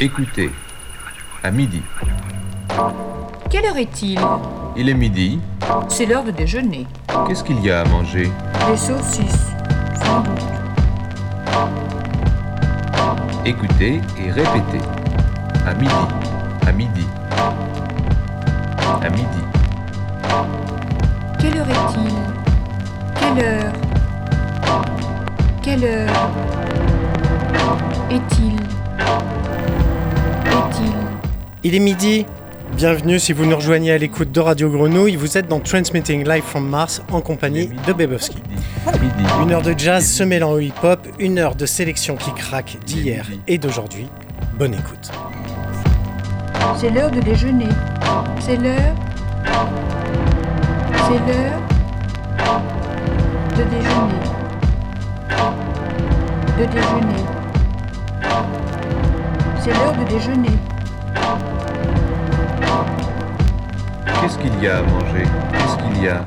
Écoutez, à midi. Quelle heure est-il? Il est midi. C'est l'heure de déjeuner. Qu'est-ce qu'il y a à manger? Des saucisses, sans doute. Écoutez et répétez. À midi. À midi. À midi. Quelle heure est-il? Quelle heure? Quelle heure? Est-il? Est-il Il est midi. Bienvenue si vous nous rejoignez à l'écoute de Radio Grenouille. Vous êtes dans Transmitting Live from Mars en compagnie de Bebowski. Une heure de jazz se mêlant au hip-hop, une heure de sélection qui craque d'hier et d'aujourd'hui. Bonne écoute. C'est l'heure de déjeuner. C'est l'heure. C'est l'heure de déjeuner. De déjeuner. C'est l'heure de déjeuner. Qu'est-ce qu'il y a à manger? Qu'est-ce qu'il y a?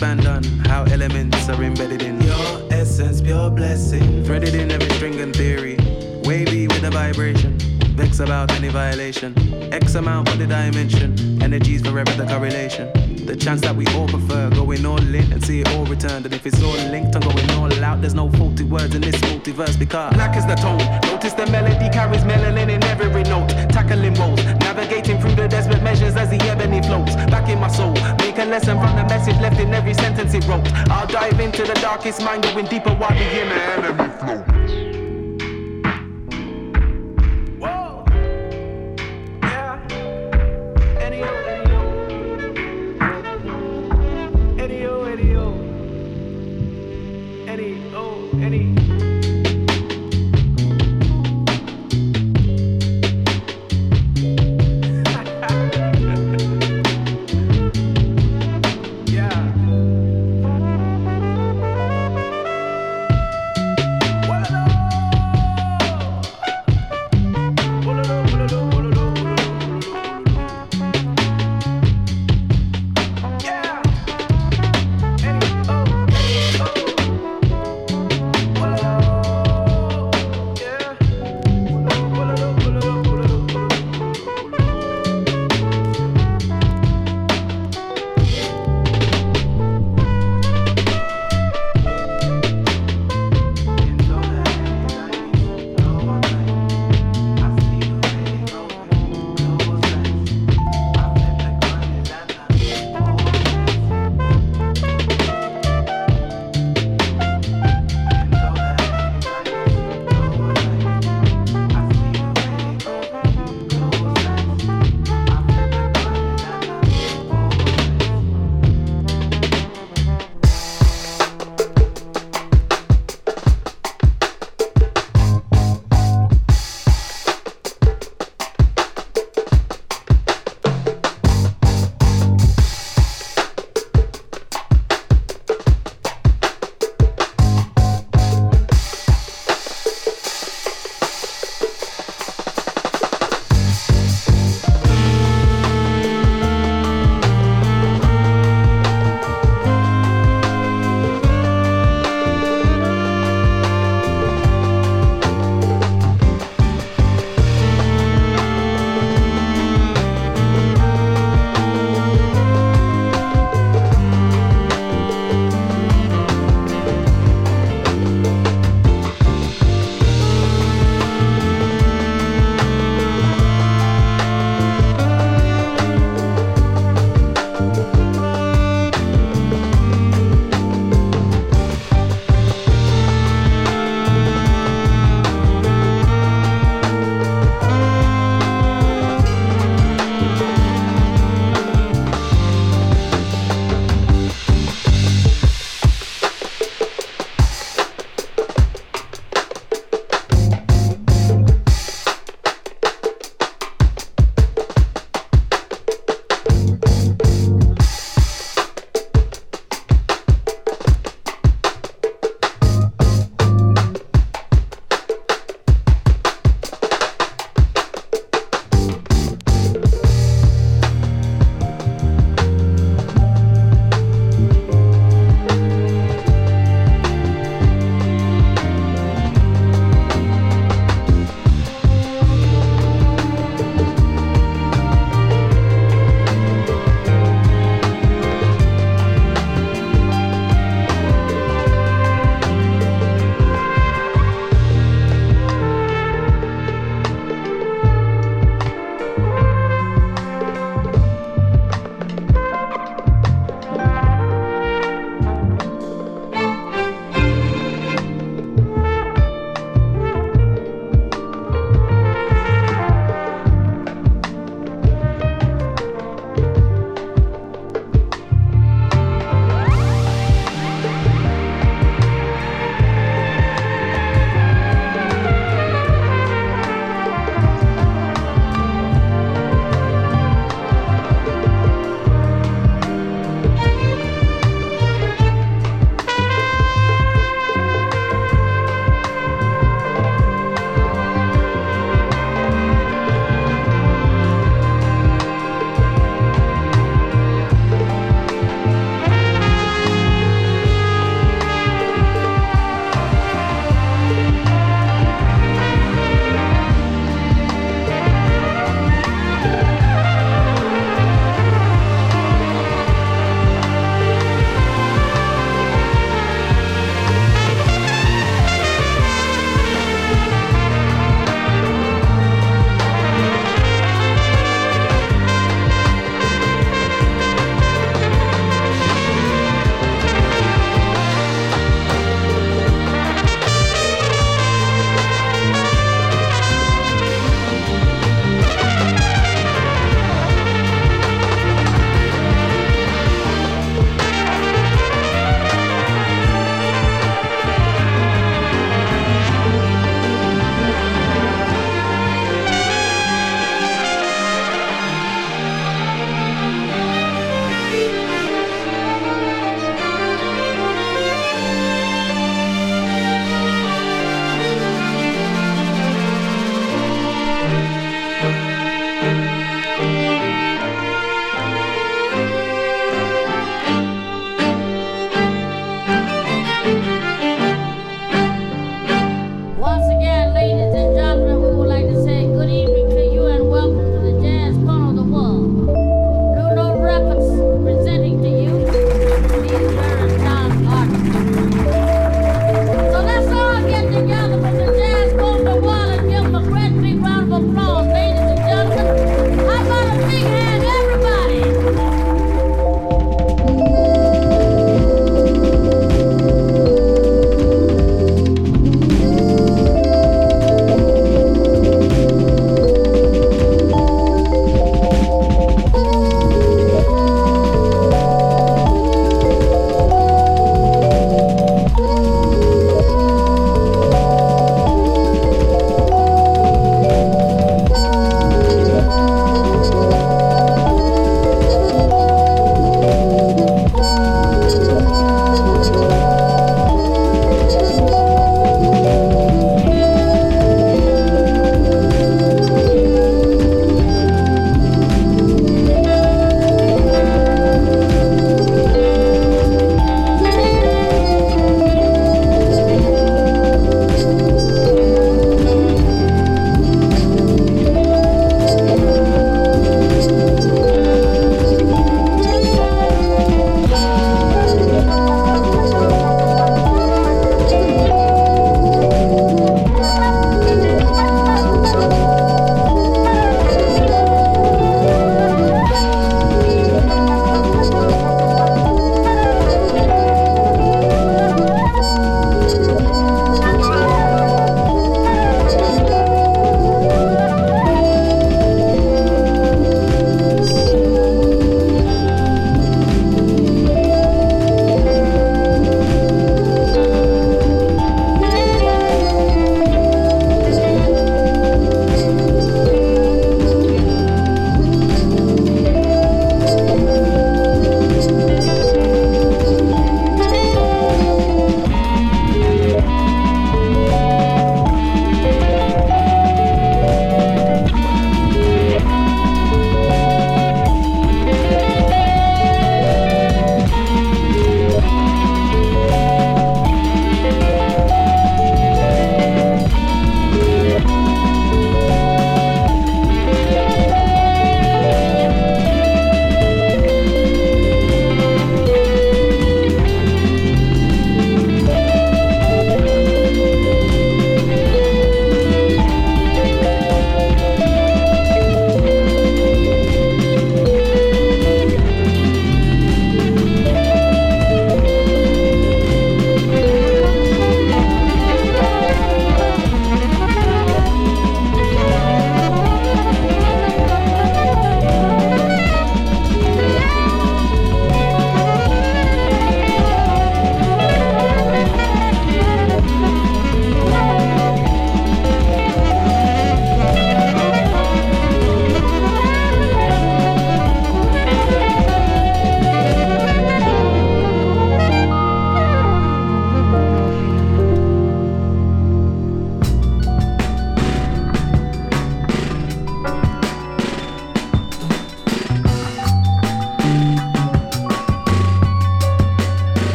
expand on how elements are embedded in your essence, pure blessing. Threaded in every string and theory, wavy with a vibration. Vex about any violation. X amount for the dimension, energies forever the correlation. The chance that we all prefer, going all in and see it all returned. And if it's all linked, I'm going all out. There's no faulty words in this multiverse because black is the tone. Notice the melody carries melanin in every note. Tackling roles, navigating through the desperate measures as the ebony floats. Back in my soul, make a lesson from the message left in every sentence it wrote. I'll dive into the darkest mind, going deeper while the enemy.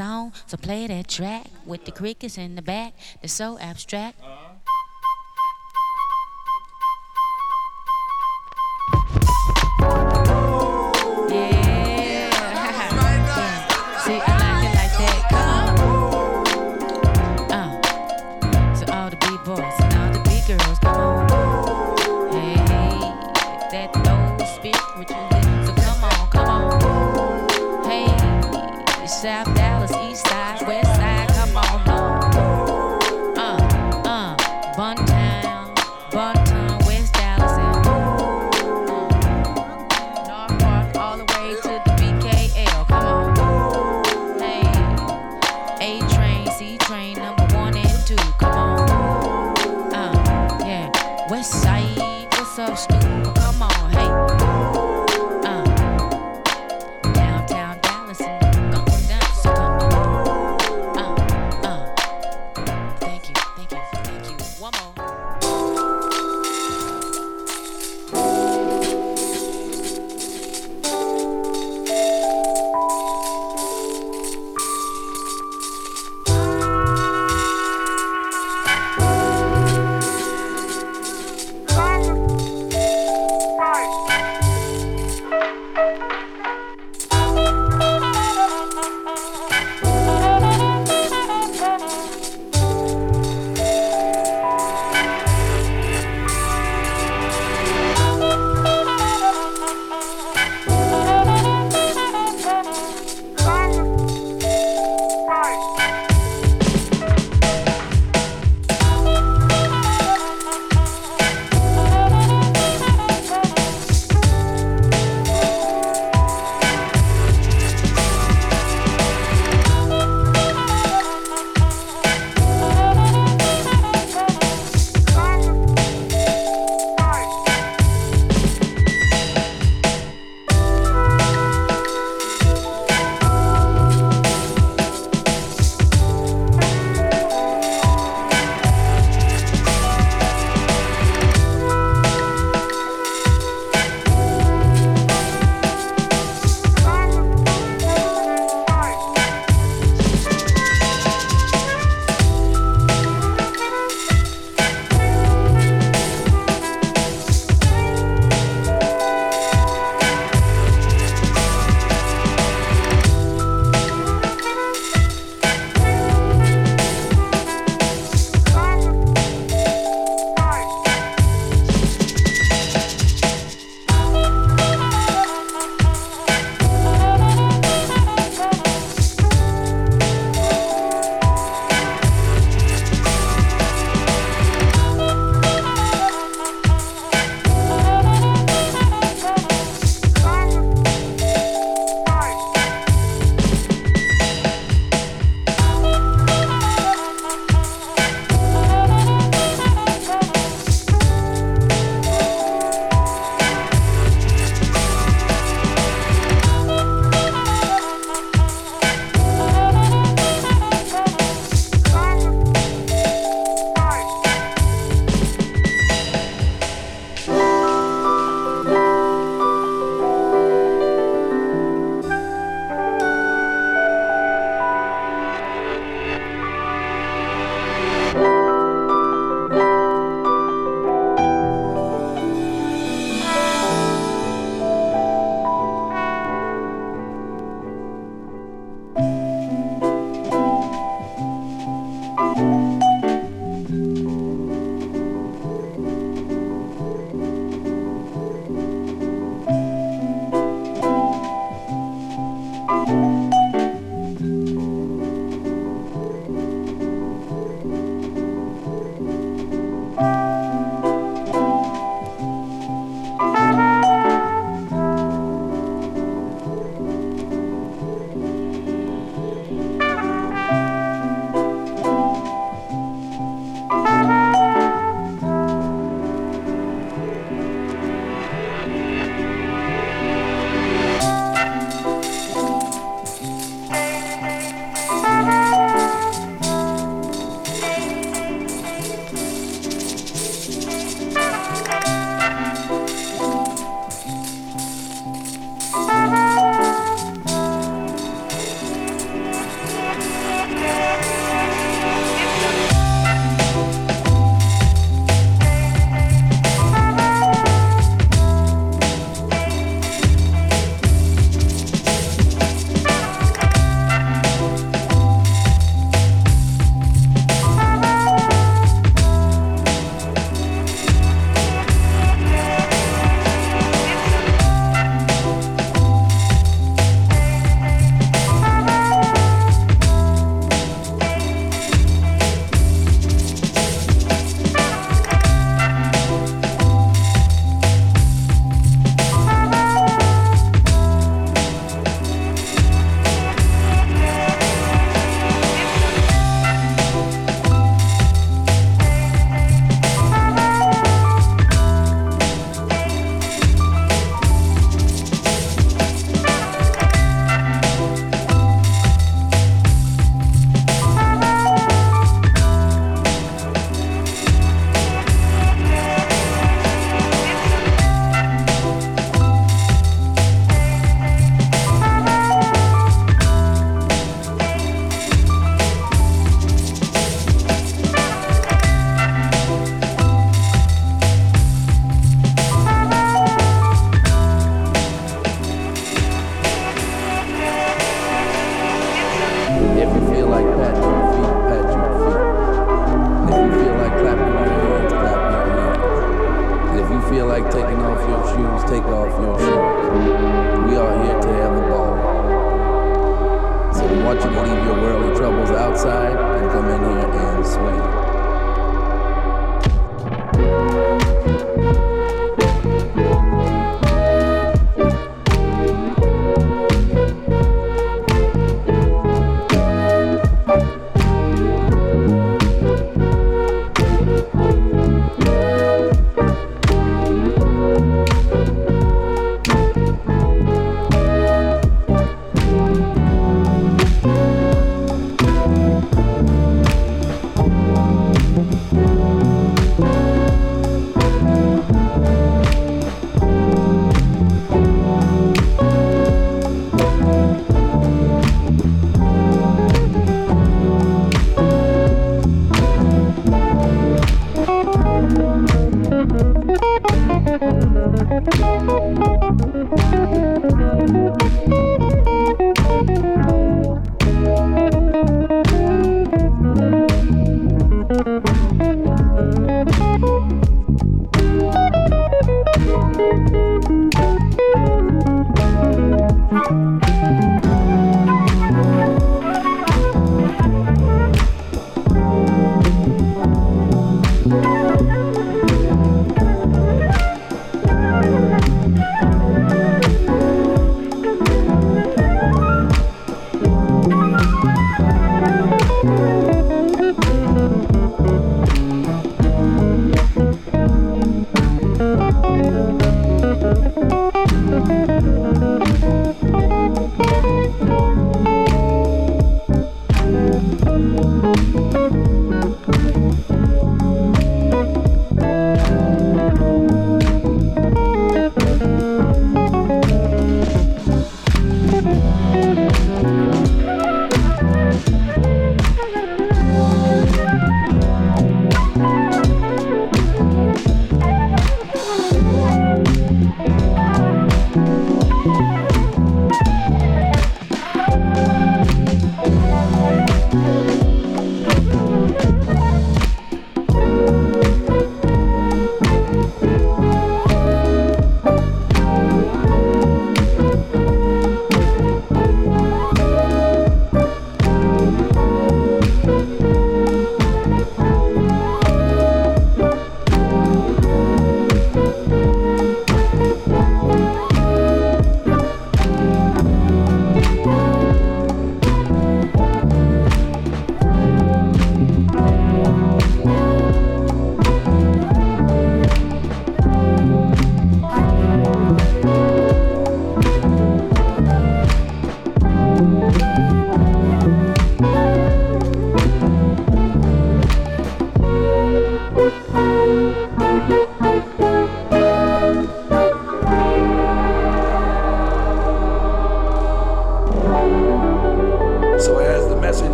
song, so play that track with the crickets in the back. They're so abstract.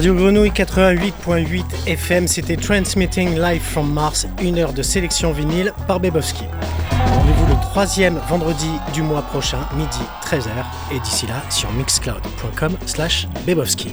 Radio Grenouille 88.8 FM, c'était Transmitting Live from Mars, une heure de sélection vinyle par Bebowski. Rendez-vous le troisième vendredi du mois prochain, midi 13h, et d'ici là sur mixcloud.com slash Bebowski.